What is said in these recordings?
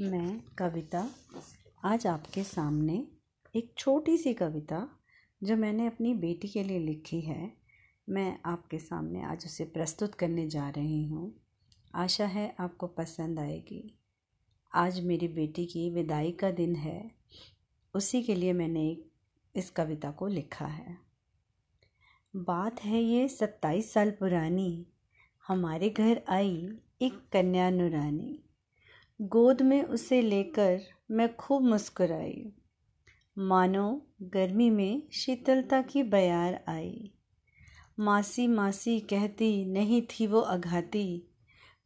मैं कविता, आज आपके सामने एक छोटी सी कविता जो मैंने अपनी बेटी के लिए लिखी है। मैं आपके सामने आज उसे प्रस्तुत करने जा रही हूँ। आशा है आपको पसंद आएगी। आज मेरी बेटी की विदाई का दिन है। उसी के लिए मैंने इस कविता को लिखा है। बात है ये सत्ताईस साल पुरानी। हमारे घर आई एक कन्या नुरानी। गोद में उसे लेकर मैं खूब मुस्कुराई। मानो गर्मी में शीतलता की बयार आई। मासी मासी कहती, नहीं थी वो अघाती।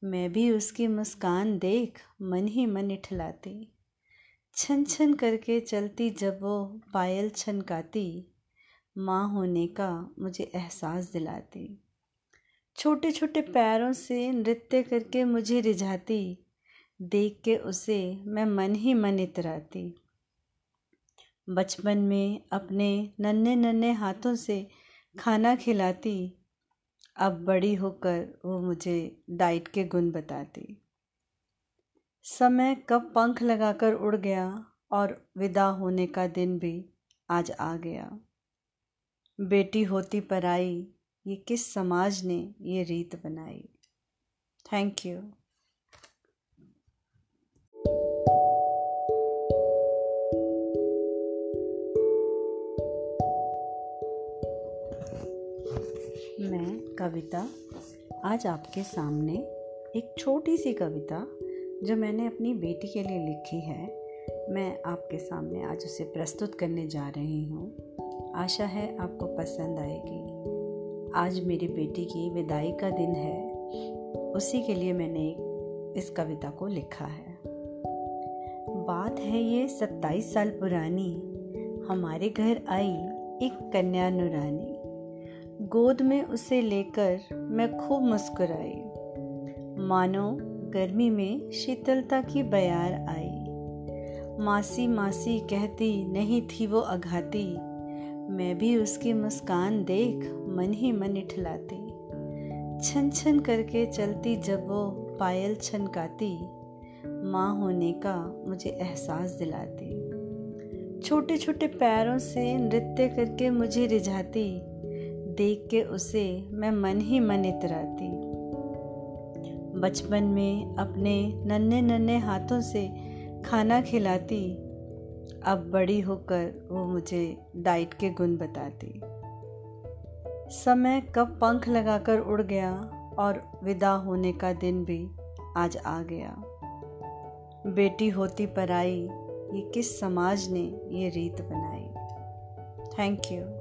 मैं भी उसकी मुस्कान देख मन ही मन इठलाती। छन छन करके चलती जब वो पायल छनकाती। माँ होने का मुझे एहसास दिलाती। छोटे छोटे पैरों से नृत्य करके मुझे रिझाती। देख के उसे मैं मन ही मन इतराती। बचपन में अपने नन्हे नन्हे हाथों से खाना खिलाती, अब बड़ी होकर वो मुझे डाइट के गुण बताती। समय कब पंख लगाकर उड़ गया और विदा होने का दिन भी आज आ गया। बेटी होती पराई ये किस समाज ने ये रीत बनाई? Thank you. मैं कविता आज आपके सामने एक छोटी सी कविता जो मैंने अपनी बेटी के लिए लिखी है। मैं आपके सामने आज उसे प्रस्तुत करने जा रही हूँ। आशा है आपको पसंद आएगी। आज मेरी बेटी की विदाई का दिन है। उसी के लिए मैंने इस कविता को लिखा है। बात है ये सत्ताईस साल पुरानी। हमारे घर आई एक कन्या नुरानी। गोद में उसे लेकर मैं खूब मुस्कुराई। मानो गर्मी में शीतलता की बयार आई। मासी मासी कहती, नहीं थी वो अघाती। मैं भी उसकी मुस्कान देख मन ही मन इठलाती। छन छन करके चलती जब वो पायल छनकाती। माँ होने का मुझे एहसास दिलाती। छोटे छोटे पैरों से नृत्य करके मुझे रिझाती। देख के उसे मैं मन ही मन इतराती। बचपन में अपने नन्हे नन्हे हाथों से खाना खिलाती, अब बड़ी होकर वो मुझे डाइट के गुण बताती। समय कब पंख लगाकर उड़ गया और विदा होने का दिन भी आज आ गया। बेटी होती पराई ये किस समाज ने ये रीत बनाई? Thank you